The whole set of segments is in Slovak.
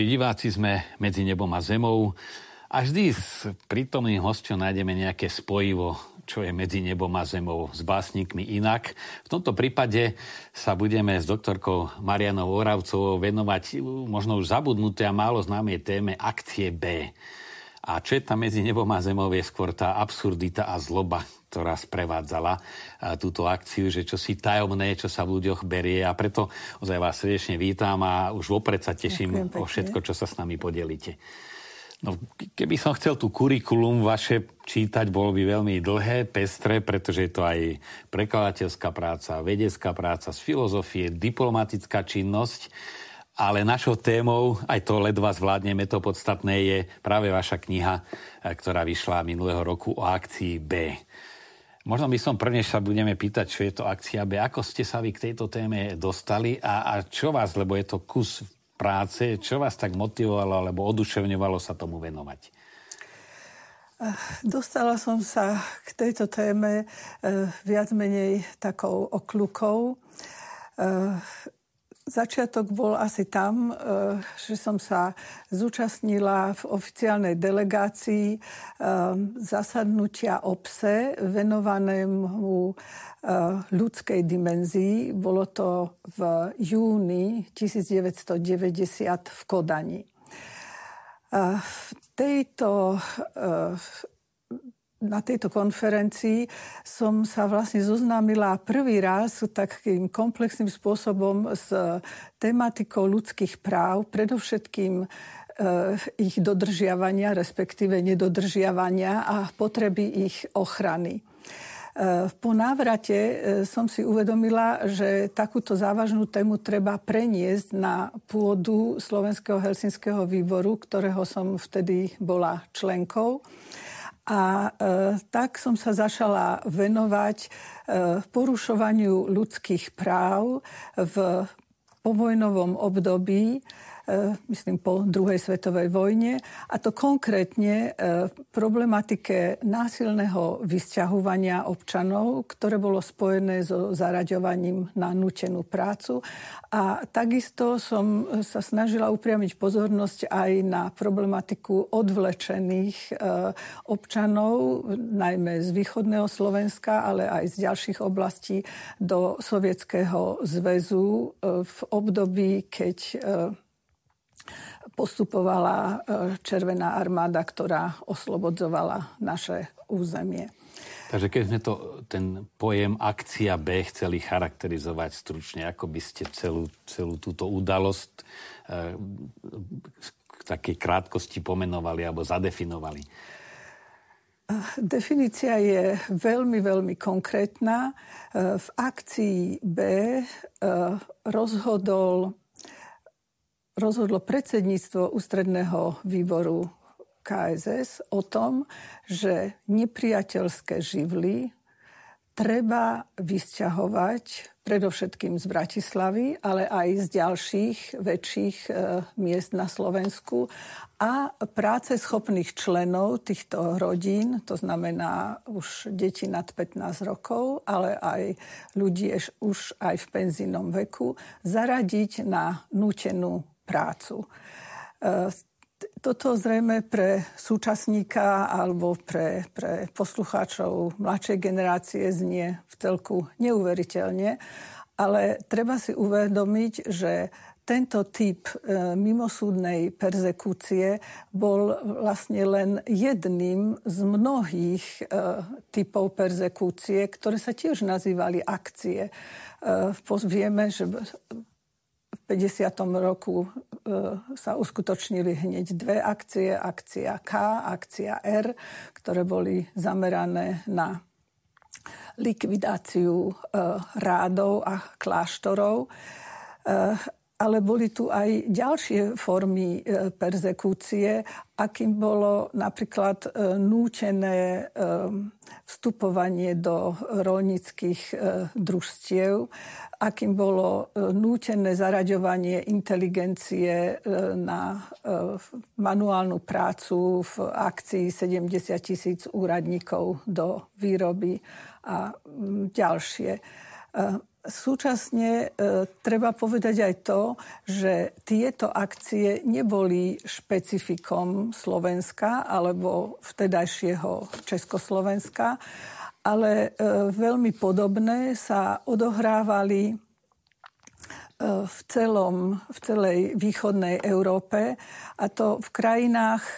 Milí diváci, sme medzi nebom a zemou a vždy s prítomným hosťom nájdeme nejaké spojivo, čo je medzi nebom a zemou s básnikmi inak. V tomto prípade sa budeme s doktorkou Marianou Oravcovou venovať možno už zabudnuté a málo známej téme akcie B. A čo je tam medzi nebom a zemou je skôr tá absurdita a zloba, ktorá sprevádzala túto akciu, že čo si tajomné, čo sa v ľuďoch berie a preto ozaj vás srdečne vítam a už vopred sa teším o všetko, čo sa s nami podelíte. No, keby som chcel tú kurikulum vaše čítať, bolo by veľmi dlhé, pestré, pretože je to aj prekladateľská práca, vedecká práca z filozofie, diplomatická činnosť, ale našou témou, aj to ledva zvládneme, to podstatné je práve vaša kniha, ktorá vyšla minulého roku o akcii B. Možno by som prvne sa budeme pýtať, čo je to akcia B. Ako ste sa vy k tejto téme dostali a, a čo vás, lebo je to kus práce, čo vás tak motivovalo alebo oduševňovalo sa tomu venovať? Dostala som sa k tejto téme eh, viac menej takou okľukou. Začiatok bol asi tam, e, že som sa zúčastnila v oficiálnej delegácii e, zasadnutia obse venovanému e, ľudskej dimenzii. Bolo to v júni 1990 v Kodani. V tejto na tejto konferencii som sa vlastne zoznámila prvý raz takým komplexným spôsobom s tematikou ľudských práv, predovšetkým e, ich dodržiavania, respektíve nedodržiavania a potreby ich ochrany. E, po návrate e, som si uvedomila, že takúto závažnú tému treba preniesť na pôdu Slovenského helsinského výboru, ktorého som vtedy bola členkou. A e, tak som sa začala venovať e, porušovaniu ľudských práv v povojnovom období myslím po druhej svetovej vojne, a to konkrétne e, problematike násilného vysťahovania občanov, ktoré bolo spojené so zaraďovaním na nutenú prácu. A takisto som sa snažila upriamiť pozornosť aj na problematiku odvlečených e, občanov, najmä z východného Slovenska, ale aj z ďalších oblastí do Sovietskeho zväzu v období, keď postupovala e, Červená armáda, ktorá oslobodzovala naše územie. Takže keď sme to, ten pojem akcia B chceli charakterizovať stručne, ako by ste celú, celú túto udalosť e, k takej krátkosti pomenovali alebo zadefinovali? Definícia je veľmi, veľmi konkrétna. E, v akcii B rozhodol rozhodlo predsedníctvo ústredného výboru KSS o tom, že nepriateľské živly treba vysťahovať predovšetkým z Bratislavy, ale aj z ďalších väčších e, miest na Slovensku. A práce schopných členov týchto rodín, to znamená už deti nad 15 rokov, ale aj ľudí už aj v penzínom veku, zaradiť na nútenú prácu. E, toto zrejme pre súčasníka alebo pre, pre poslucháčov mladšej generácie znie v telku neuveriteľne, ale treba si uvedomiť, že tento typ e, mimosúdnej perzekúcie bol vlastne len jedným z mnohých e, typov perzekúcie, ktoré sa tiež nazývali akcie. Vieme, že 50. roku e, sa uskutočnili hneď dve akcie, akcia K, akcia R, ktoré boli zamerané na likvidáciu e, rádov a kláštorov. Ale boli tu aj ďalšie formy e, perzekúcie, akým bolo napríklad e, nútené e, vstupovanie do rolnických družstiev, akým bolo nútené zaraďovanie inteligencie na manuálnu prácu v akcii 70 tisíc úradníkov do výroby a ďalšie. Súčasne e, treba povedať aj to, že tieto akcie neboli špecifikom Slovenska alebo vtedajšieho Československa, ale e, veľmi podobné sa odohrávali e, v, celom, v celej východnej Európe a to v krajinách, e,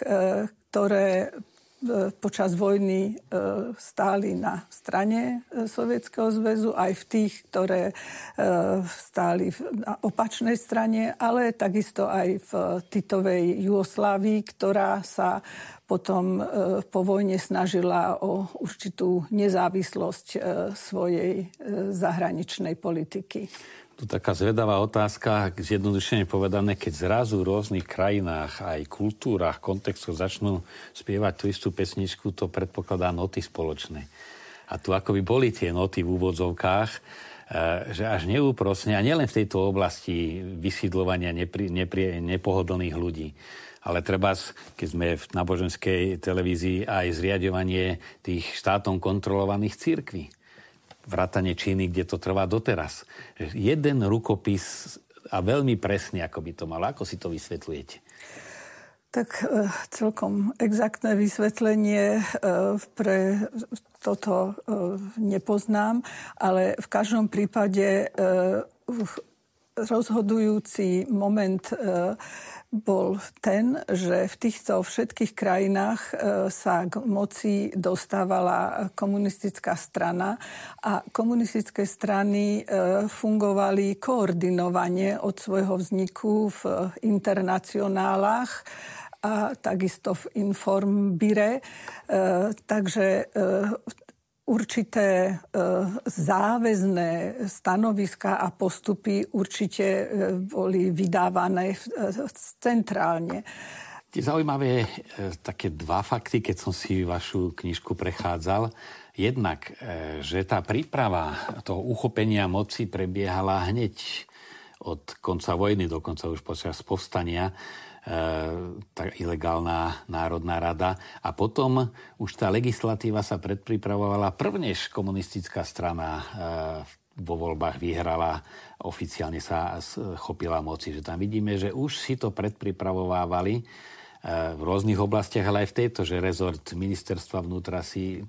ktoré počas vojny e, stáli na strane e, Sovietskeho zväzu, aj v tých, ktoré stáli na opačnej strane, ale takisto aj v Titovej Jugoslávii, ktorá sa potom po vojne snažila o určitú nezávislosť svojej zahraničnej politiky. Tu taká zvedavá otázka, zjednodušene povedané, keď zrazu v rôznych krajinách, aj kultúrach, kontextoch začnú spievať tú istú pesničku, to predpokladá noty spoločné. A tu ako by boli tie noty v úvodzovkách, e, že až neúprosne, a nielen v tejto oblasti vysídlovania nepri, nepri, nepohodlných ľudí, ale treba, keď sme v náboženskej televízii, aj zriadovanie tých štátom kontrolovaných církví vrátane Číny, kde to trvá doteraz. Jeden rukopis a veľmi presne, ako by to malo. Ako si to vysvetľujete? Tak e, celkom exaktné vysvetlenie e, pre toto e, nepoznám, ale v každom prípade rozhodujúci moment bol ten, že v týchto všetkých krajinách e, sa k moci dostávala komunistická strana a komunistické strany e, fungovali koordinovane od svojho vzniku v internacionálach a takisto v Informbire. E, takže určité e, záväzné stanoviska a postupy určite e, boli vydávané e, centrálne. Zaujímavé také dva fakty, keď som si vašu knižku prechádzal. Jednak, že tá príprava toho uchopenia moci prebiehala hneď od konca vojny, dokonca už počas povstania tá ilegálna Národná rada. A potom už tá legislatíva sa predpripravovala prvnež komunistická strana e, vo voľbách vyhrala, oficiálne sa chopila moci. Že tam vidíme, že už si to predpripravovávali e, v rôznych oblastiach, ale aj v tejto, že rezort ministerstva vnútra si e,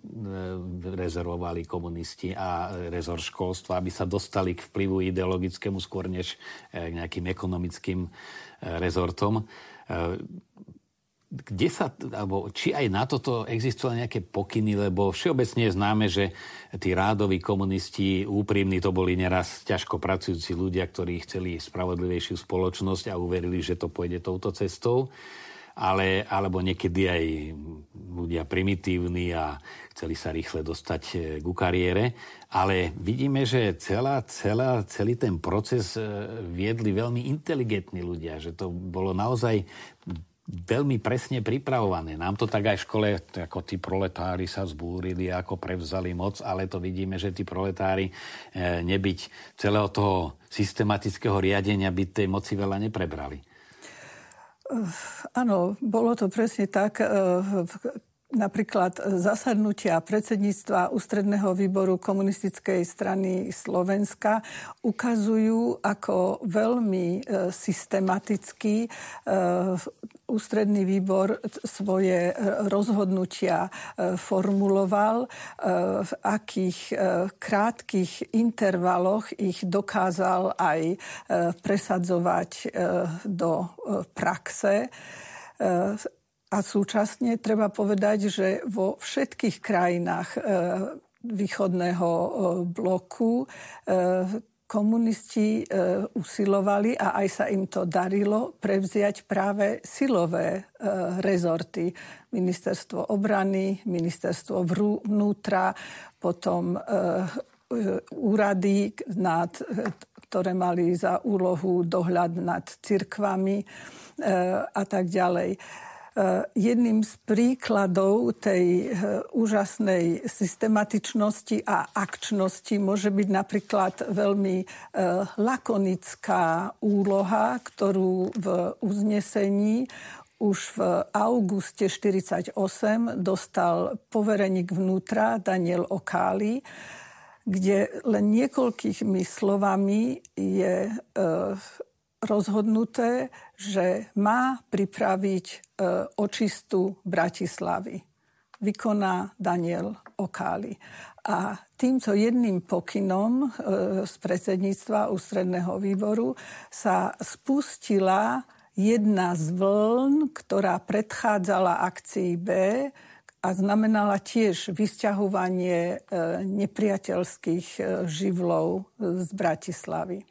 rezervovali komunisti a rezort školstva, aby sa dostali k vplyvu ideologickému skôr než k nejakým ekonomickým rezortom. Kde sa, alebo či aj na toto existovali nejaké pokyny, lebo všeobecne je známe, že tí rádoví komunisti, úprimní, to boli neraz ťažko pracujúci ľudia, ktorí chceli spravodlivejšiu spoločnosť a uverili, že to pôjde touto cestou ale, alebo niekedy aj ľudia primitívni a chceli sa rýchle dostať e, ku kariére. Ale vidíme, že celá, celá, celý ten proces e, viedli veľmi inteligentní ľudia, že to bolo naozaj veľmi presne pripravované. Nám to tak aj v škole, ako tí proletári sa zbúrili, ako prevzali moc, ale to vidíme, že tí proletári e, nebyť celého toho systematického riadenia by tej moci veľa neprebrali. Áno, bolo to presne tak. E, napríklad zasadnutia predsedníctva Ústredného výboru komunistickej strany Slovenska ukazujú, ako veľmi e, systematicky e, ústredný výbor svoje rozhodnutia formuloval, v akých krátkých intervaloch ich dokázal aj presadzovať do praxe. A súčasne treba povedať, že vo všetkých krajinách východného bloku komunisti e, usilovali a aj sa im to darilo prevziať práve silové e, rezorty. Ministerstvo obrany, ministerstvo vnútra, potom e, úrady, nad, ktoré mali za úlohu dohľad nad cirkvami a tak ďalej. Eh, jedným z príkladov tej eh, úžasnej systematičnosti a akčnosti môže byť napríklad veľmi eh, lakonická úloha, ktorú v uznesení už v auguste 1948 dostal povereník vnútra Daniel Okáli, kde len niekoľkými slovami je rozhodnuté, že má pripraviť e, očistu Bratislavy. Vykoná Daniel Okáli. A týmto jedným pokynom e, z predsedníctva ústredného výboru sa spustila jedna z vln, ktorá predchádzala akcii B, a znamenala tiež vysťahovanie e, nepriateľských živlov z Bratislavy.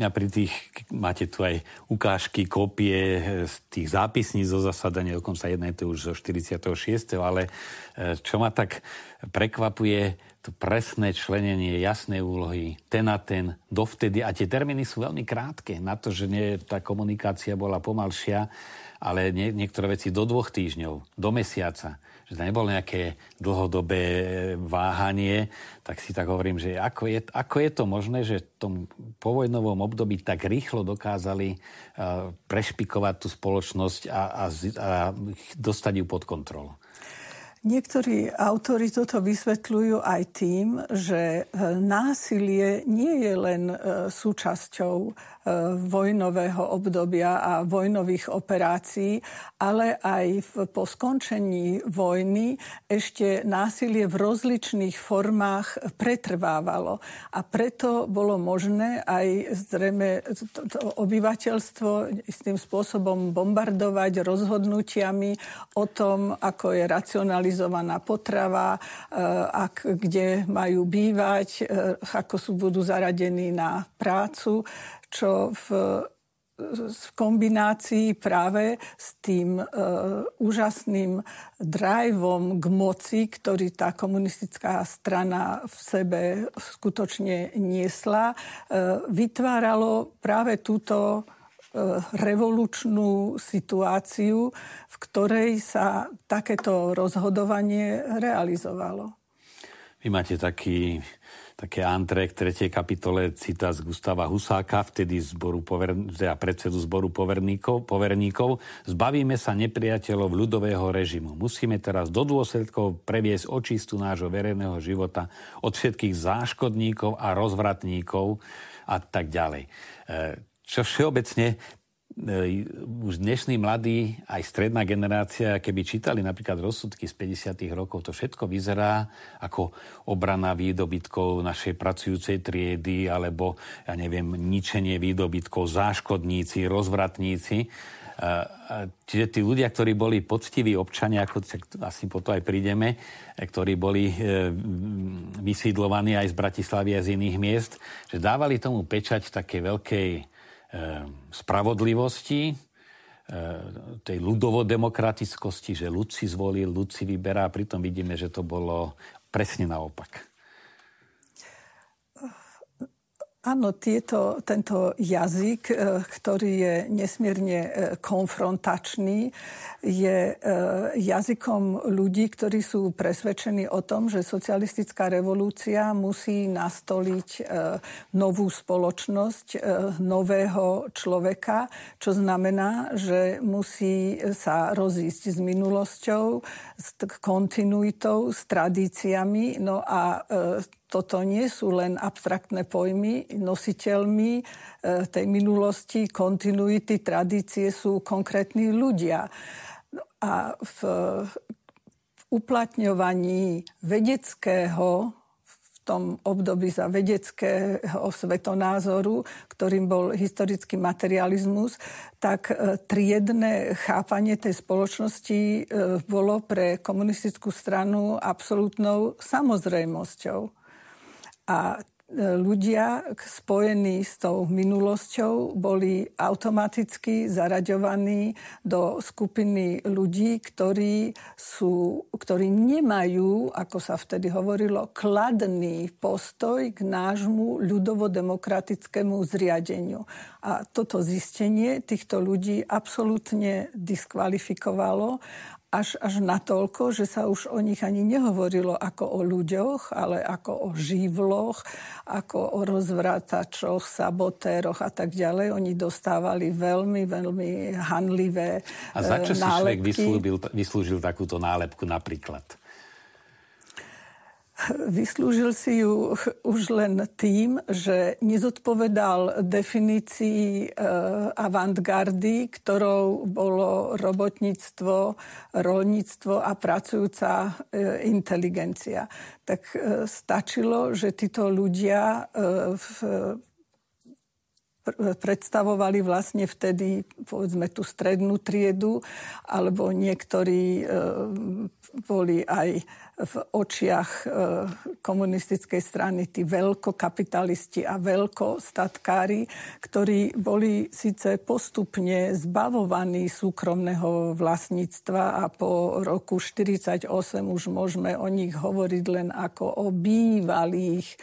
Mňa pri tých, máte tu aj ukážky, kópie e, z tých zápisníc zo zasadania, dokonca jedna je to už zo 46. Ale čo ma tak prekvapuje, to presné členenie, jasné úlohy, ten a ten, dovtedy. A tie termíny sú veľmi krátke na to, že nie, tá komunikácia bola pomalšia ale nie, niektoré veci do dvoch týždňov, do mesiaca. Že to nebolo nejaké dlhodobé váhanie, tak si tak hovorím, že ako je, ako je to možné, že v tom povojnovom období tak rýchlo dokázali uh, prešpikovať tú spoločnosť a, a, a dostať ju pod kontrolu. Niektorí autori toto vysvetľujú aj tým, že e, násilie nie je len e, súčasťou vojnového obdobia a vojnových operácií, ale aj v, po skončení vojny ešte násilie v rozličných formách pretrvávalo. A preto bolo možné aj zrejme to, to obyvateľstvo istým spôsobom bombardovať rozhodnutiami o tom, ako je racionalizovaná potrava, eh, ak, kde majú bývať, eh, ako sú budú zaradení na prácu čo v v kombinácii práve s tým e, úžasným driveom k moci, ktorý tá komunistická strana v sebe skutočne niesla, e, vytváralo práve túto e, revolučnú situáciu, v ktorej sa takéto rozhodovanie realizovalo. Vy máte taký také antre k tretej kapitole cita z Gustava Husáka, vtedy zboru pover, teda predsedu zboru poverníkov, poverníkov. Zbavíme sa nepriateľov ľudového režimu. Musíme teraz do dôsledkov previesť očistu nášho verejného života od všetkých záškodníkov a rozvratníkov a tak ďalej. E, čo všeobecne už dnešní mladí, aj stredná generácia, keby čítali napríklad rozsudky z 50. rokov, to všetko vyzerá ako obrana výdobytkov našej pracujúcej triedy, alebo, ja neviem, ničenie výdobytkov, záškodníci, rozvratníci. E, čiže tí ľudia, ktorí boli poctiví občania, ako asi po to aj prídeme, e, ktorí boli vysídlovaní aj z Bratislavy a z iných miest, že dávali tomu pečať také veľkej spravodlivosti, ehm, tej ľudovodemokratickosti, že ľud si zvolil, ľud si vyberá. Pritom vidíme, že to bolo presne naopak. Áno, tieto, tento jazyk, e, ktorý je nesmierne e, konfrontačný, je e, jazykom ľudí, ktorí sú presvedčení o tom, že socialistická revolúcia musí nastoliť novú spoločnosť, nového človeka, čo znamená, že musí sa rozísť s minulosťou, s kontinuitou, s tradíciami. No a toto nie sú len abstraktné pojmy. Nositeľmi e, tej minulosti, kontinuity, tradície sú konkrétni ľudia. A v, v uplatňovaní vedeckého v tom období za vedeckého svetonázoru, ktorým bol historický materializmus, tak e, triedne chápanie tej spoločnosti e, bolo pre komunistickú stranu absolútnou samozrejmosťou. A e, ľudia spojení s tou minulosťou boli automaticky zaraďovaní do skupiny ľudí, ktorí, sú, ktorí nemajú, ako sa vtedy hovorilo, kladný postoj k nášmu ľudovo-demokratickému zriadeniu. A toto zistenie týchto ľudí absolútne diskvalifikovalo až, až natoľko, že sa už o nich ani nehovorilo ako o ľuďoch, ale ako o živloch, ako o rozvrátačoch, sabotéroch a tak ďalej. Oni dostávali veľmi, veľmi hanlivé A za čo nálepky. si človek vyslúžil, vyslúžil takúto nálepku napríklad? Vyslúžil si ju už len tým, že nezodpovedal definícii e, avantgardy, ktorou bolo robotníctvo, rolníctvo a pracujúca e, inteligencia. Tak e, stačilo, že títo ľudia predstavovali vlastne vtedy povedzme tú strednú triedu, alebo niektorí boli aj v očiach e, komunistickej strany tí veľkokapitalisti a veľkostatkári, ktorí boli síce postupne zbavovaní súkromného vlastníctva a po roku 1948 už môžeme o nich hovoriť len ako o bývalých e,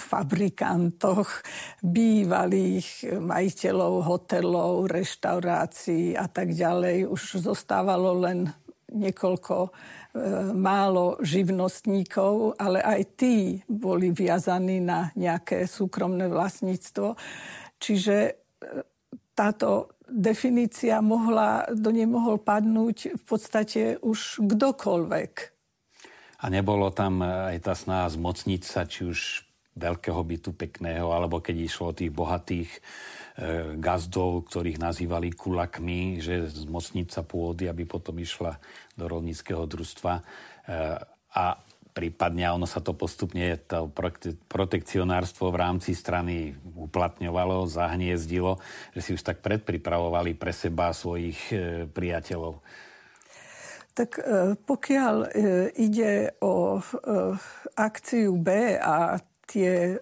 fabrikantoch, bývalých majiteľov hotelov, reštaurácií a tak ďalej. Už zostávalo len niekoľko málo živnostníkov, ale aj tí boli viazaní na nejaké súkromné vlastníctvo. Čiže e, táto definícia mohla, do nej mohol padnúť v podstate už kdokoľvek. A nebolo tam aj tá snaha zmocniť sa, či už veľkého bytu pekného, alebo keď išlo o tých bohatých gazdov, ktorých nazývali kulakmi, že zmocniť sa pôdy, aby potom išla do rolníckého družstva. E, a prípadne ono sa to postupne, to protekcionárstvo v rámci strany uplatňovalo, zahniezdilo, že si už tak predpripravovali pre seba svojich e, priateľov. Tak e, pokiaľ ide o akciu B a tie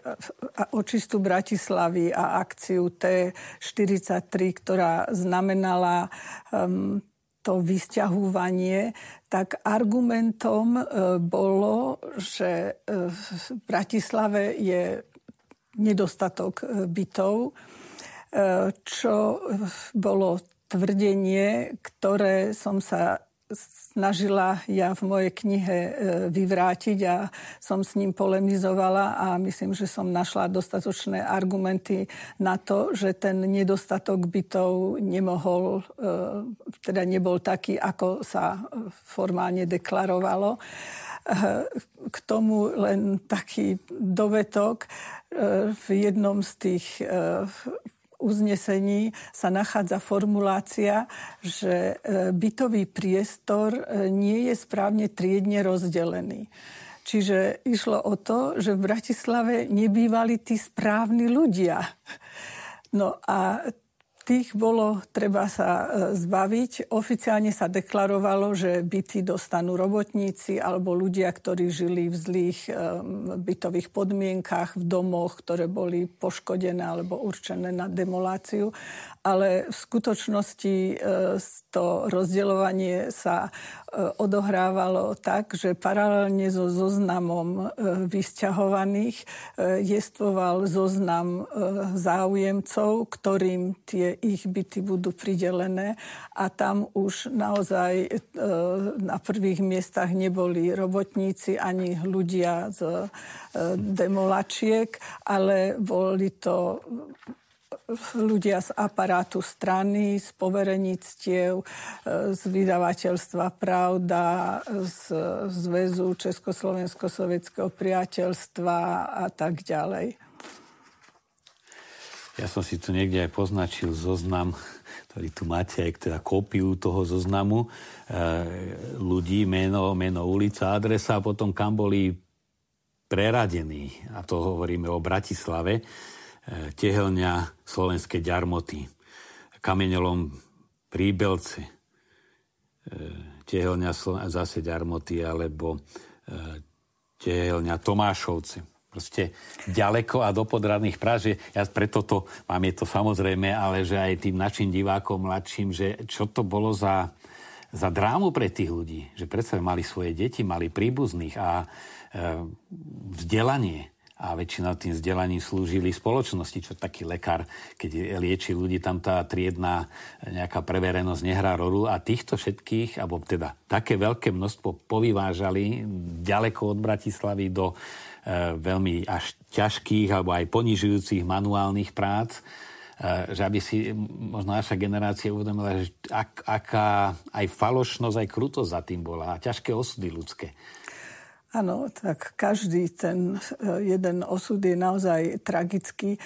očistu Bratislavy a akciu T43, ktorá znamenala um, to vysťahúvanie, tak argumentom e, bolo, že e, v Bratislave je nedostatok e, bytov, čo bolo tvrdenie, ktoré som sa snažila ja v mojej knihe e, vyvrátiť a som s ním polemizovala a myslím, že som našla dostatočné argumenty na to, že ten nedostatok bytov nemohol, e, teda nebol taký, ako sa formálne deklarovalo. E, k tomu len taký dovetok. V jednom z tých uznesení sa nachádza formulácia, že e, bytový priestor e, nie je správne triedne rozdelený. Čiže išlo o to, že v Bratislave nebývali tí správni ľudia. No a tých bolo treba sa e, zbaviť. Oficiálne sa deklarovalo, že byty dostanú robotníci alebo ľudia, ktorí žili v zlých e, bytových podmienkach, v domoch, ktoré boli poškodené alebo určené na demoláciu ale v skutočnosti e, to rozdeľovanie sa odohrávalo tak, že paralelne so zoznamom vysťahovaných jestvoval zoznam záujemcov, ktorým tie ich byty budú pridelené a tam už naozaj na prvých miestach neboli robotníci ani ľudia z demolačiek, ale boli to ľudia z aparátu strany, z poverenictiev, e, z vydavateľstva Pravda, z Zväzu Československo-sovietského priateľstva a tak ďalej. Ja som si tu niekde aj poznačil zoznam, ktorý tu máte, aj teda kópiu toho zoznamu e, ľudí, meno, meno, ulica, adresa a potom kam boli preradení. A to hovoríme o Bratislave E, tehelňa slovenské ďarmoty, kameňolom príbelce, e, tehelňa zase ďarmoty, alebo e, tehelňa Tomášovce. Proste ďaleko a do podradných práv, že ja preto to, mám je to samozrejme, ale že aj tým našim divákom mladším, že čo to bolo za, za drámu pre tých ľudí, že predsa mali svoje deti, mali príbuzných a e, vzdelanie. A väčšina tým vzdelaním slúžili spoločnosti, čo taký lekár, keď lieči ľudí, tam tá triedná nejaká preverenosť nehrá rolu. A týchto všetkých, alebo teda také veľké množstvo povyvážali ďaleko od Bratislavy do e, veľmi až ťažkých alebo aj ponižujúcich manuálnych prác, e, že aby si možno naša generácia uvedomila, že ak, aká aj falošnosť, aj krutosť za tým bola a ťažké osudy ľudské. Áno, tak každý ten e, jeden osud je naozaj tragický. E,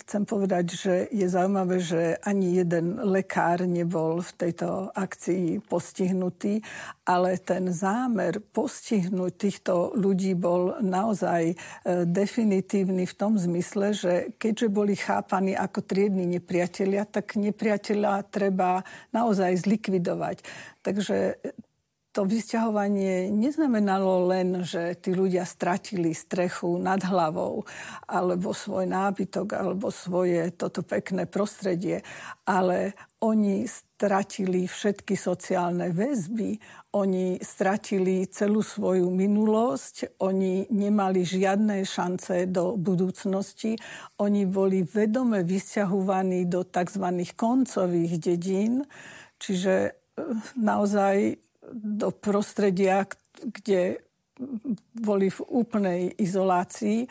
chcem povedať, že je zaujímavé, že ani jeden lekár nebol v tejto akcii postihnutý, ale ten zámer postihnúť týchto ľudí bol naozaj e, definitívny v tom zmysle, že keďže boli chápaní ako triedni nepriatelia, tak nepriateľa treba naozaj zlikvidovať. Takže to vysťahovanie neznamenalo len, že tí ľudia stratili strechu nad hlavou, alebo svoj nábytok, alebo svoje toto pekné prostredie, ale oni stratili všetky sociálne väzby, oni stratili celú svoju minulosť, oni nemali žiadne šance do budúcnosti, oni boli vedome vysťahovaní do tzv. koncových dedín, čiže eh, naozaj do prostredia, kde boli v úplnej izolácii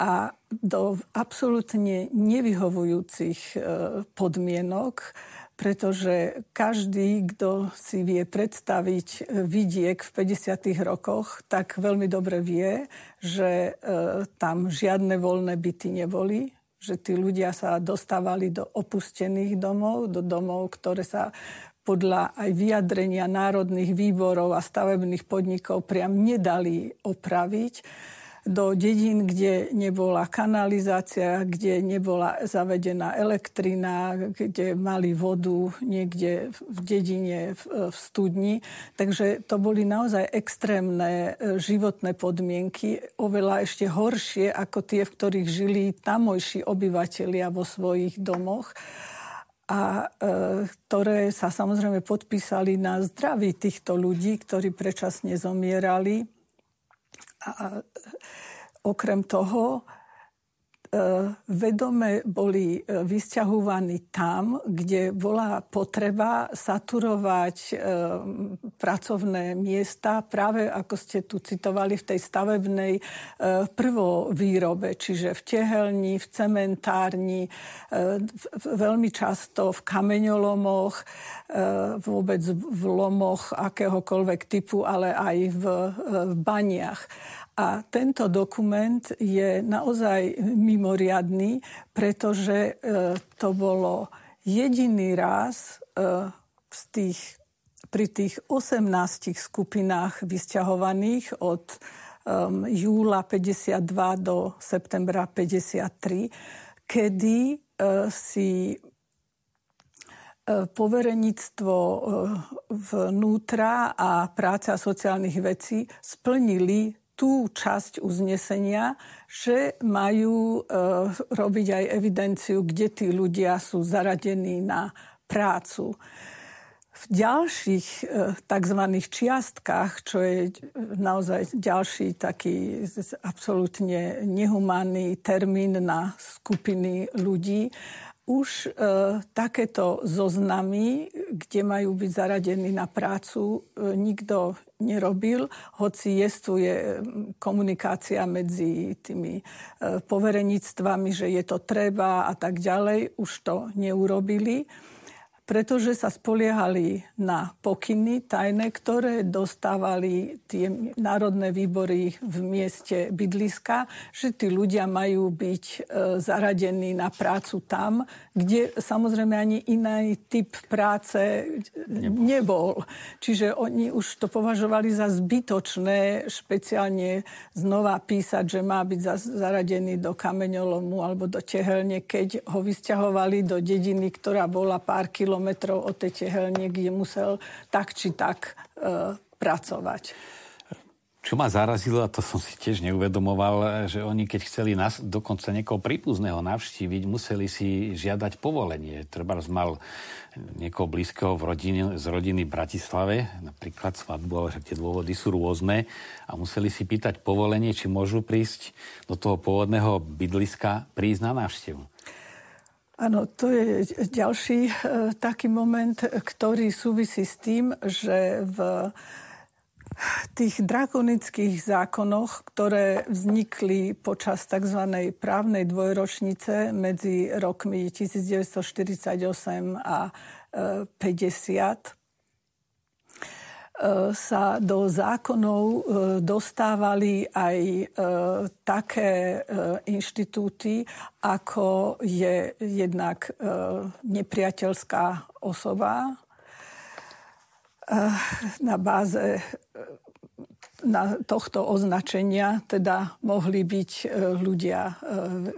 a do absolútne nevyhovujúcich e, podmienok, pretože každý, kto si vie predstaviť e, vidiek v 50. rokoch, tak veľmi dobre vie, že e, tam žiadne voľné byty neboli, že tí ľudia sa dostávali do opustených domov, do domov, ktoré sa podľa aj vyjadrenia národných výborov a stavebných podnikov priam nedali opraviť do dedín, kde nebola kanalizácia, kde nebola zavedená elektrina, kde mali vodu niekde v dedine, v, studni. Takže to boli naozaj extrémne e, životné podmienky, oveľa ešte horšie ako tie, v ktorých žili tamojší obyvateľia vo svojich domoch a e, ktoré sa samozrejme podpísali na zdraví týchto ľudí, ktorí predčasne zomierali. A okrem toho vedome boli e, vysťahovaní tam, kde bola potreba saturovať e, pracovné miesta, práve ako ste tu citovali v tej stavebnej prvovýrobe, čiže v tehelni, v cementárni, veľmi často v kameňolomoch, vôbec v lomoch akéhokoľvek typu, ale aj v baniach. A tento dokument je naozaj mimoriadný, pretože e, to bolo jediný raz e, z tých, pri tých 18 skupinách vysťahovaných od júla 52 do septembra 53, kedy uh, si poverenictvo vnútra a práca sociálnych vecí splnili tú časť uznesenia, že majú e, robiť aj evidenciu, kde tí ľudia sú zaradení na prácu. V ďalších e, tzv. čiastkách, čo je naozaj ďalší taký absolútne nehumánny termín na skupiny ľudí, už e, takéto zoznamy, kde majú byť zaradení na prácu, e, nikto nerobil, hoci jestuje komunikácia medzi tými e, poverenictvami, že je to treba a tak ďalej, už to neurobili pretože sa spoliehali na pokyny tajné, ktoré dostávali tie národné výbory v mieste bydliska, že tí ľudia majú byť e, zaradení na prácu tam, kde samozrejme ani iný typ práce nebol. nebol. Čiže oni už to považovali za zbytočné špeciálne znova písať, že má byť zaradený do kameňolomu alebo do tehelne, keď ho vysťahovali do dediny, ktorá bola pár kilometrov kilometrov od tej tehelne, kde musel tak či tak e, pracovať. Čo ma zarazilo, a to som si tiež neuvedomoval, že oni keď chceli nás, dokonca niekoho prípuzného navštíviť, museli si žiadať povolenie. Treba mal niekoho blízkeho v rodine, z rodiny v Bratislave, napríklad svadbu, ale tie dôvody sú rôzne a museli si pýtať povolenie, či môžu prísť do toho pôvodného bydliska, prísť na návštevu. Áno, to je ďalší e, taký moment, ktorý súvisí s tým, že v tých drakonických zákonoch, ktoré vznikli počas tzv. právnej dvojročnice medzi rokmi 1948 a 50, e, sa do zákonov dostávali aj také inštitúty, ako je jednak nepriateľská osoba na báze na tohto označenia teda mohli byť e, ľudia e,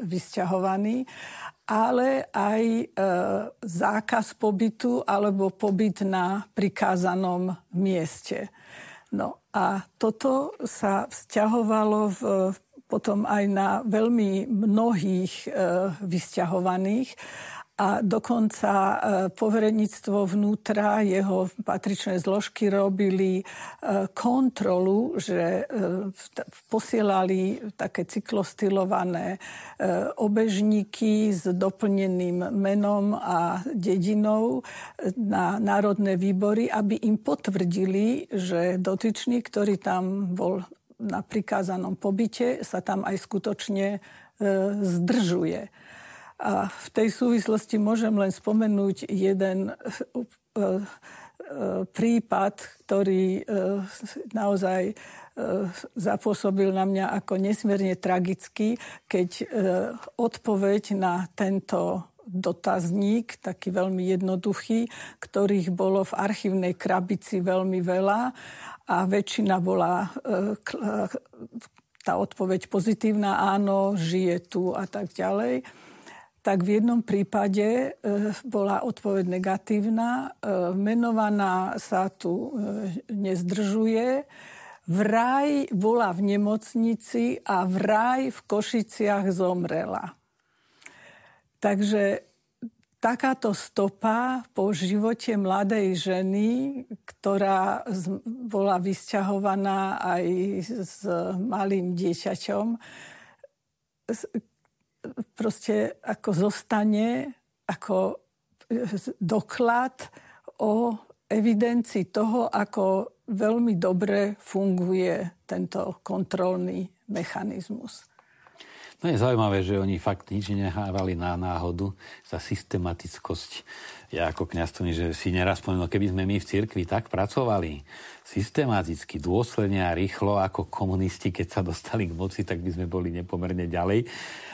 vysťahovaní, ale aj e, zákaz pobytu alebo pobyt na prikázanom mieste. No a toto sa vzťahovalo v, potom aj na veľmi mnohých vysťahovaných a dokonca e, poverenictvo vnútra, jeho patričné zložky robili e, kontrolu, že e, posielali také cyklostylované obežníky s doplneným menom a dedinou na národné výbory, aby im potvrdili, že dotyčný, ktorý tam bol na prikázanom pobyte, sa tam aj skutočne zdržuje. A v tej súvislosti môžem len spomenúť jeden e, e, prípad, ktorý e, naozaj zapôsobil na mňa ako nesmierne tragický, keď odpoveď na tento dotazník, taký veľmi jednoduchý, ktorých bolo v archívnej krabici veľmi veľa a väčšina bola tá odpoveď pozitívna, áno, žije tu a tak ďalej tak v jednom prípade e, bola odpoveď negatívna. E, menovaná sa tu e, nezdržuje. Vraj bola v nemocnici a vraj v Košiciach zomrela. Takže takáto stopa po živote mladej ženy, ktorá bola vysťahovaná aj s malým dieťaťom, proste ako zostane ako doklad o evidencii toho, ako veľmi dobre funguje tento kontrolný mechanizmus. No je zaujímavé, že oni fakt nič nehávali na náhodu za systematickosť. Ja ako kniaz že si neraz spomenul, keby sme my v cirkvi tak pracovali, systematicky, dôsledne a rýchlo ako komunisti, keď sa dostali k moci, tak by sme boli nepomerne ďalej.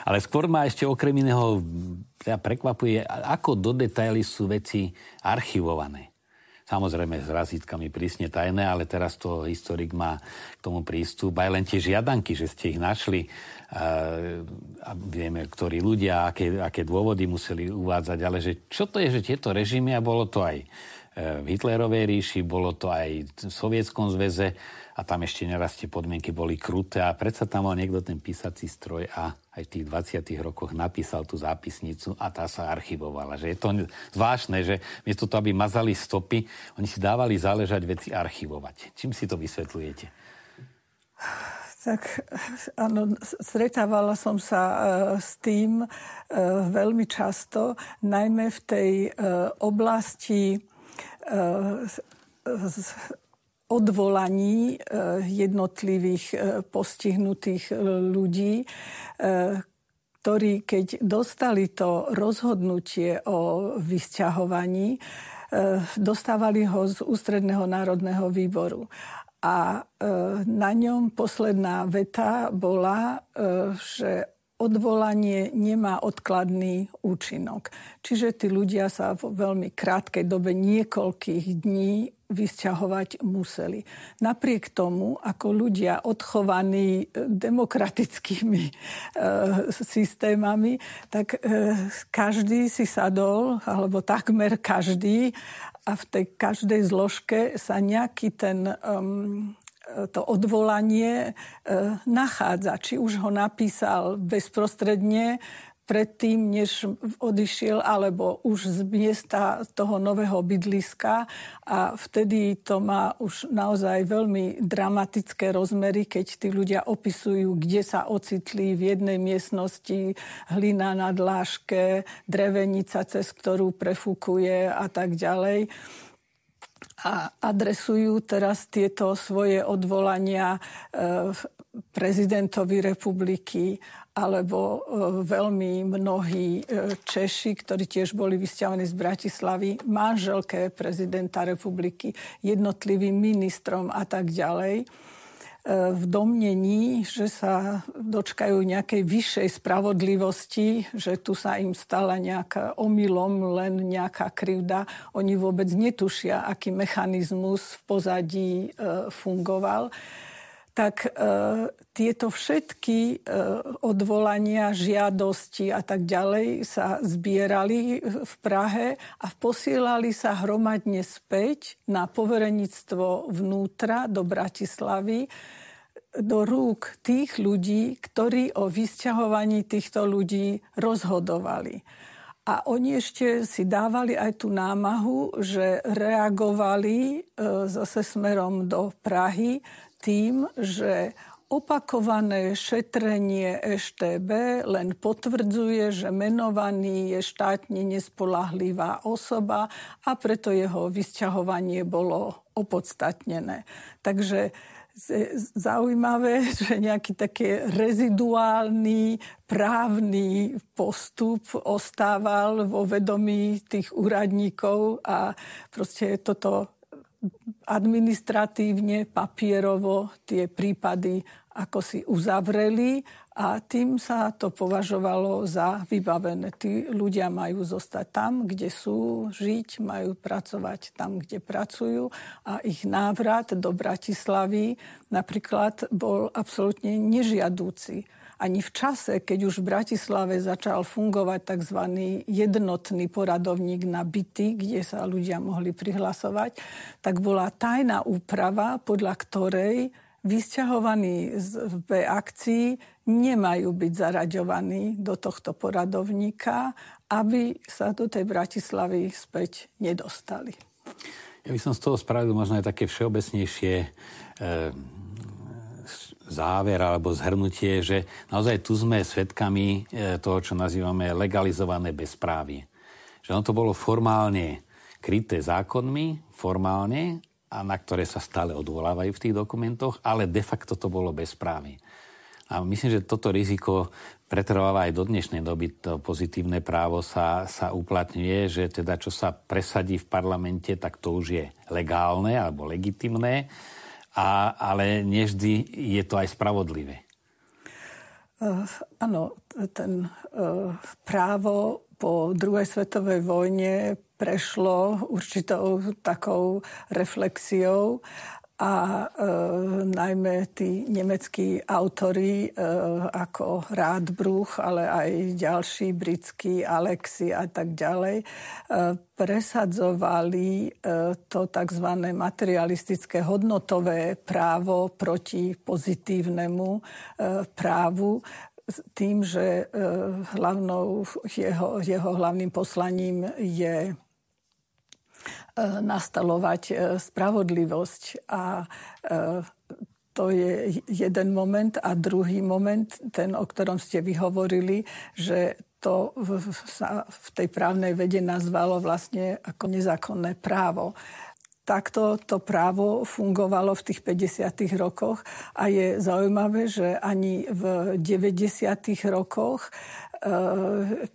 Ale skôr ma ešte okrem iného teda prekvapuje, ako do detaily sú veci archivované. Samozrejme s razítkami prísne tajné, ale teraz to historik má k tomu prístup. Aj len tie žiadanky, že ste ich našli, a vieme, ktorí ľudia, aké, aké dôvody museli uvádzať, ale že čo to je, že tieto režimy, a bolo to aj e, v Hitlerovej ríši, bolo to aj v Sovietskom zväze a tam ešte neraz tie podmienky boli kruté a predsa tam mal niekto ten písací stroj a aj v tých 20 rokoch napísal tú zápisnicu a tá sa archivovala. Že je to zvláštne, že miesto toho, aby mazali stopy, oni si dávali záležať veci archivovať. Čím si to vysvetľujete? Tak áno, stretávala som sa uh, s tým uh, veľmi často, najmä v tej uh, oblasti odvolaní jednotlivých postihnutých ľudí, ktorí keď dostali to rozhodnutie o vysťahovaní, dostávali ho z Ústredného národného výboru. A na ňom posledná veta bola, že odvolanie nemá odkladný účinok. Čiže tí ľudia sa v veľmi krátkej dobe niekoľkých dní vysťahovať museli. Napriek tomu, ako ľudia odchovaní e, demokratickými e, systémami, tak e, každý si sadol, alebo takmer každý, a v tej každej zložke sa nejaký ten um, to odvolanie uh, nachádza. Či už ho napísal bezprostredne predtým, než odišiel, alebo už z miesta toho nového bydliska. A vtedy to má už naozaj veľmi dramatické rozmery, keď tí ľudia opisujú, kde sa ocitli v jednej miestnosti, hlina na dláške, drevenica, cez ktorú prefúkuje a tak ďalej a adresujú teraz tieto svoje odvolania e, prezidentovi republiky, alebo veľmi mnohí Češi, ktorí tiež boli vysťahovaní z Bratislavy, manželke prezidenta republiky, jednotlivým ministrom a tak ďalej v domnení, že sa dočkajú nejakej vyššej spravodlivosti, že tu sa im stala nejaká omylom, len nejaká krivda. Oni vôbec netušia, aký mechanizmus v pozadí e, fungoval tak e, tieto všetky e, odvolania, žiadosti a tak ďalej sa zbierali v Prahe a posielali sa hromadne späť na poverenictvo vnútra do Bratislavy do rúk tých ľudí, ktorí o vysťahovaní týchto ľudí rozhodovali. A oni ešte si dávali aj tú námahu, že reagovali e, zase smerom do Prahy tým, že opakované šetrenie EŠTB len potvrdzuje, že menovaný je štátne nespolahlivá osoba a preto jeho vysťahovanie bolo opodstatnené. Takže zaujímavé, že nejaký taký reziduálny právny postup ostával vo vedomí tých úradníkov a proste toto administratívne, papierovo tie prípady ako si uzavreli a tým sa to považovalo za vybavené. Tí ľudia majú zostať tam, kde sú, žiť, majú pracovať tam, kde pracujú a ich návrat do Bratislavy napríklad bol absolútne nežiadúci ani v čase, keď už v Bratislave začal fungovať tzv. jednotný poradovník na byty, kde sa ľudia mohli prihlasovať, tak bola tajná úprava, podľa ktorej vysťahovaní z B akcií nemajú byť zaraďovaní do tohto poradovníka, aby sa do tej Bratislavy späť nedostali. Ja by som z toho spravil možno aj také všeobecnejšie e, záver alebo zhrnutie, že naozaj tu sme svedkami e, toho, čo nazývame legalizované bezprávie. Že ono to bolo formálne kryté zákonmi, formálne, a na ktoré sa stále odvolávajú v tých dokumentoch, ale de facto to bolo bezprávie. A myslím, že toto riziko pretrváva aj do dnešnej doby. To pozitívne právo sa, sa uplatňuje, že teda čo sa presadí v parlamente, tak to už je legálne alebo legitimné a, ale nevždy je to aj spravodlivé. Uh, áno, ten uh, právo po druhej svetovej vojne prešlo určitou takou reflexiou a e, najmä tí nemeckí autory e, ako Rádbruch, ale aj ďalší britskí Alexi a tak ďalej, e, presadzovali e, to tzv. materialistické hodnotové právo proti pozitívnemu e, právu, tým, že e, hlavnou, jeho, jeho hlavným poslaním je nastalovať e, spravodlivosť. A e, to je jeden moment. A druhý moment, ten, o ktorom ste vyhovorili, že to sa v tej právnej vede nazvalo vlastne ako nezákonné právo takto to právo fungovalo v tých 50. rokoch a je zaujímavé, že ani v 90. rokoch e,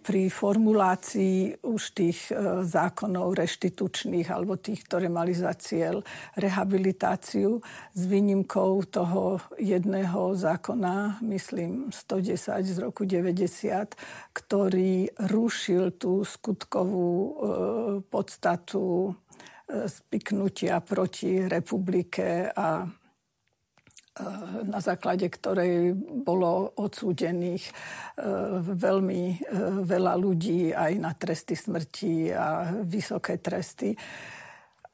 pri formulácii už tých e, zákonov reštitučných alebo tých, ktoré mali za cieľ rehabilitáciu s výnimkou toho jedného zákona, myslím 110 z roku 90, ktorý rušil tú skutkovú e, podstatu spiknutia proti republike a na základe ktorej bolo odsúdených e, veľmi e, veľa ľudí aj na tresty smrti a vysoké tresty.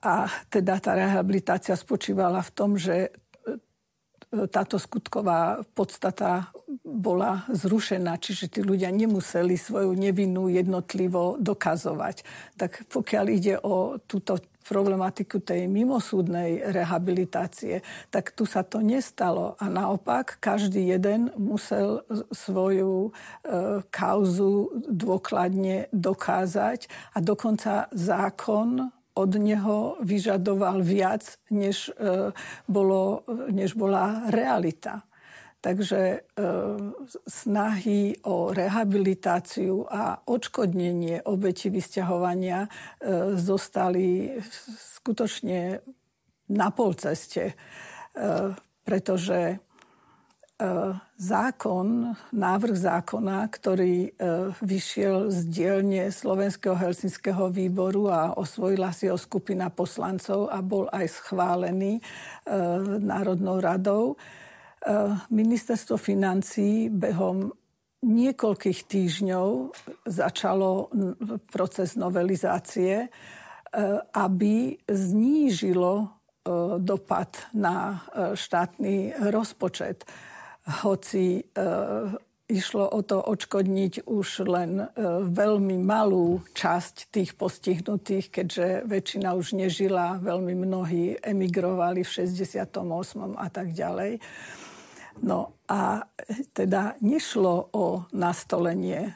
A teda tá rehabilitácia spočívala v tom, že táto skutková podstata bola zrušená, čiže tí ľudia nemuseli svoju nevinu jednotlivo dokazovať. Tak pokiaľ ide o túto problematiku tej mimosúdnej rehabilitácie, tak tu sa to nestalo. A naopak, každý jeden musel svoju e, kauzu dôkladne dokázať a dokonca zákon od neho vyžadoval viac, než, e, bolo, než bola realita. Takže e, snahy o rehabilitáciu a odškodnenie obeti vysťahovania e, zostali skutočne na polceste, e, pretože zákon, návrh zákona, ktorý vyšiel z dielne Slovenského helsinského výboru a osvojila si ho skupina poslancov a bol aj schválený Národnou radou, Eh, ministerstvo financí behom niekoľkých týždňov začalo proces novelizácie, eh, aby znížilo eh, dopad na štátny rozpočet. Hoci išlo o to odškodniť už len veľmi malú časť tých postihnutých, keďže väčšina už nežila, veľmi mnohí emigrovali v 68. a tak ďalej. No a teda nešlo o nastolenie e,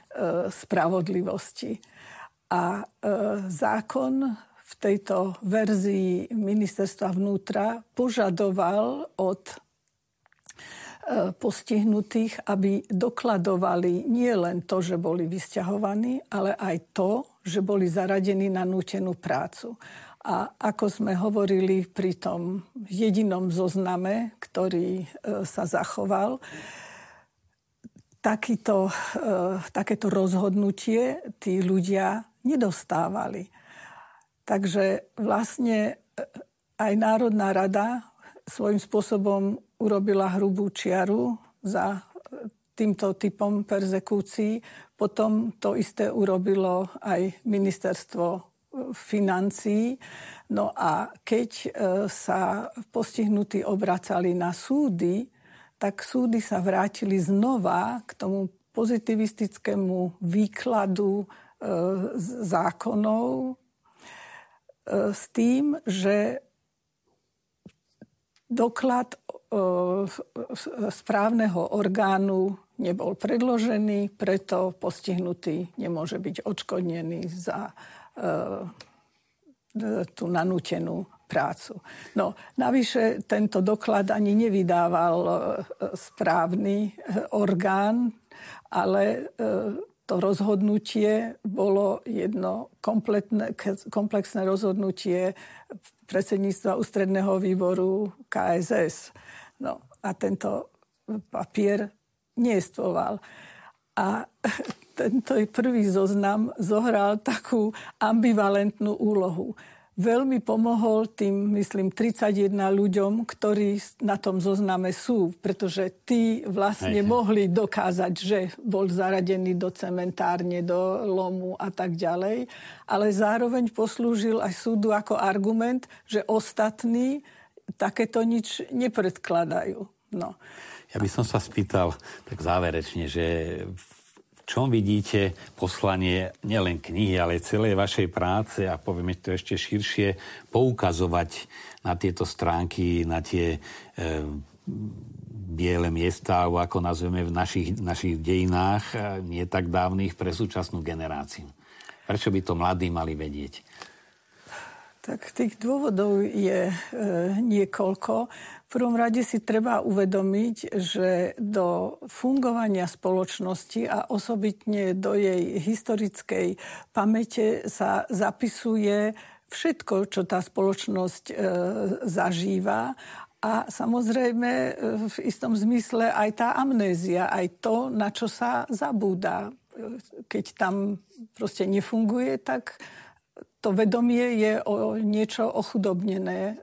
spravodlivosti. A e, zákon v tejto verzii ministerstva vnútra požadoval od e, postihnutých, aby dokladovali nie len to, že boli vysťahovaní, ale aj to, že boli zaradení na nútenú prácu. A ako sme hovorili pri tom jedinom zozname, ktorý e, sa zachoval, takýto, e, takéto rozhodnutie tí ľudia nedostávali. Takže vlastne e, aj Národná rada svojím spôsobom urobila hrubú čiaru za týmto typom perzekúcií. Potom to isté urobilo aj ministerstvo financií. No a keď e, sa postihnutí obracali na súdy, tak súdy sa vrátili znova k tomu pozitivistickému výkladu e, zákonov e, s tým, že doklad správneho orgánu nebol predložený, preto postihnutý nemôže byť odškodnený za tú nanútenú prácu. No, navyše tento doklad ani nevydával e, správny e, orgán, ale to rozhodnutie bolo jedno komplexné rozhodnutie predsedníctva ústredného výboru KSS. No, a tento papier neestvoval. A tento prvý zoznam zohral takú ambivalentnú úlohu. Veľmi pomohol tým, myslím, 31 ľuďom, ktorí na tom zozname sú, pretože tí vlastne Hej. mohli dokázať, že bol zaradený do cementárne, do lomu a tak ďalej. Ale zároveň poslúžil aj súdu ako argument, že ostatní takéto nič nepredkladajú. No. Ja by som sa spýtal tak záverečne, že čom vidíte poslanie nielen knihy, ale celej vašej práce a povieme to ešte širšie, poukazovať na tieto stránky, na tie e, biele miesta, alebo ako nazveme v našich, našich dejinách, e, nie tak dávnych, pre súčasnú generáciu. Prečo by to mladí mali vedieť? Tak tých dôvodov je e, niekoľko. Prvom rade si treba uvedomiť, že do fungovania spoločnosti a osobitne do jej historickej pamäte sa zapisuje všetko, čo tá spoločnosť e, zažíva a samozrejme e, v istom zmysle aj tá amnézia, aj to, na čo sa zabúda. Keď tam proste nefunguje, tak to vedomie je o niečo ochudobnené.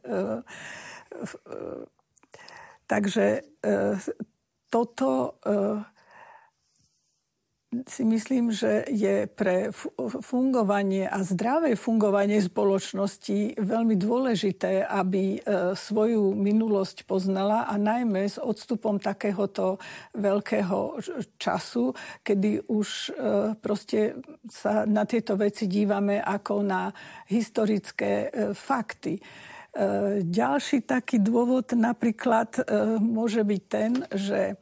E, e, takže e, toto si myslím, že je pre fungovanie a zdravé fungovanie spoločnosti veľmi dôležité, aby e, svoju minulosť poznala a najmä s odstupom takéhoto veľkého času, kedy už e, proste sa na tieto veci dívame ako na historické e, fakty. Ďalší taký dôvod napríklad môže byť ten, že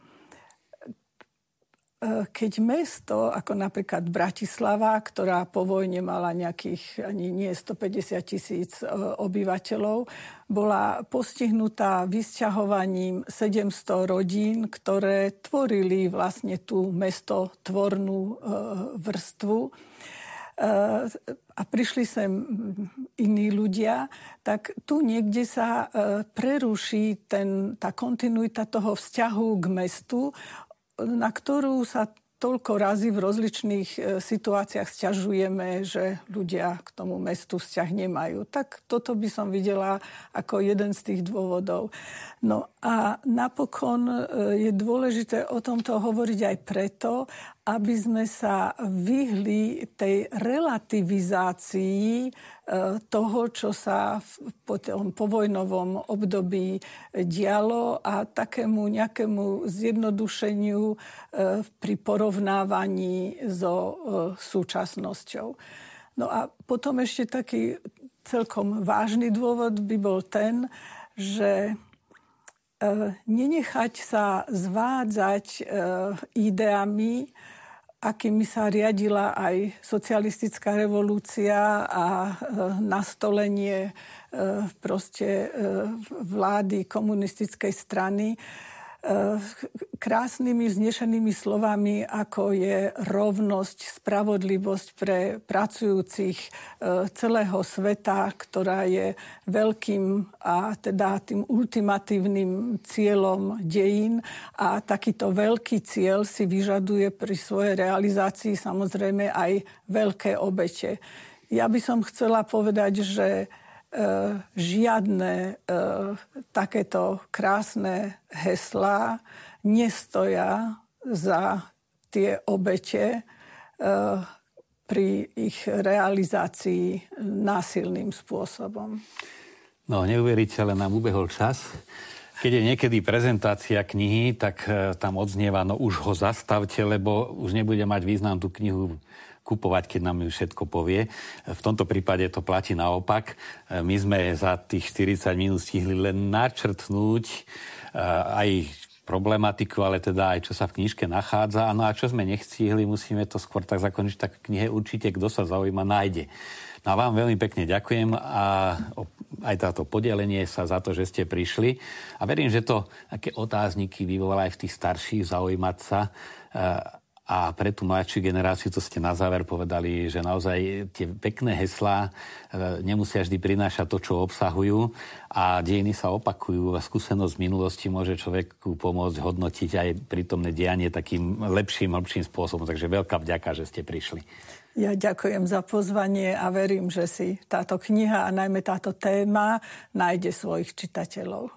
keď mesto, ako napríklad Bratislava, ktorá po vojne mala nejakých ani nie 150 tisíc e, obyvateľov, bola postihnutá vysťahovaním 700 rodín, ktoré tvorili vlastne tú mesto tvornú e, vrstvu a prišli sem iní ľudia, tak tu niekde sa preruší ten, tá kontinuita toho vzťahu k mestu na ktorú sa toľko razy v rozličných e, situáciách sťažujeme, že ľudia k tomu mestu vzťah nemajú. Tak toto by som videla ako jeden z tých dôvodov. No a napokon e, je dôležité o tomto hovoriť aj preto, aby sme sa vyhli tej relativizácii E, toho, čo sa v povojnovom období dialo a takému nejakému zjednodušeniu e, pri porovnávaní so e, súčasnosťou. No a potom ešte taký celkom vážny dôvod by bol ten, že nenechať sa zvádzať ideami, akými sa riadila aj socialistická revolúcia a e, nastolenie e, proste e, vlády komunistickej strany krásnymi vznešenými slovami, ako je rovnosť, spravodlivosť pre pracujúcich e, celého sveta, ktorá je veľkým a teda tým ultimatívnym cieľom dejín. A takýto veľký cieľ si vyžaduje pri svojej realizácii samozrejme aj veľké obete. Ja by som chcela povedať, že žiadne e, takéto krásne heslá nestoja za tie obete e, pri ich realizácii násilným spôsobom. No, neuveríte, ale nám ubehol čas. Keď je niekedy prezentácia knihy, tak tam odznieva, no už ho zastavte, lebo už nebude mať význam tú knihu kupovať, keď nám ju všetko povie. V tomto prípade to platí naopak. My sme za tých 40 minút stihli len načrtnúť eh, aj problematiku, ale teda aj čo sa v knižke nachádza. No a čo sme nechcihli, musíme to skôr tak zakončiť, tak v knihe určite, kto sa zaujíma, nájde. No a vám veľmi pekne ďakujem a aj táto podelenie sa za to, že ste prišli. A verím, že to také otázniky vyvolá aj v tých starších zaujímať sa eh, a pre tú mladšiu generáciu, to ste na záver povedali, že naozaj tie pekné heslá e, nemusia vždy prinášať to, čo obsahujú a dejiny sa opakujú a skúsenosť z minulosti môže človeku pomôcť hodnotiť aj prítomné dianie takým lepším, lepším spôsobom. Takže veľká vďaka, že ste prišli. Ja ďakujem za pozvanie a verím, že si táto kniha a najmä táto téma nájde svojich čitateľov.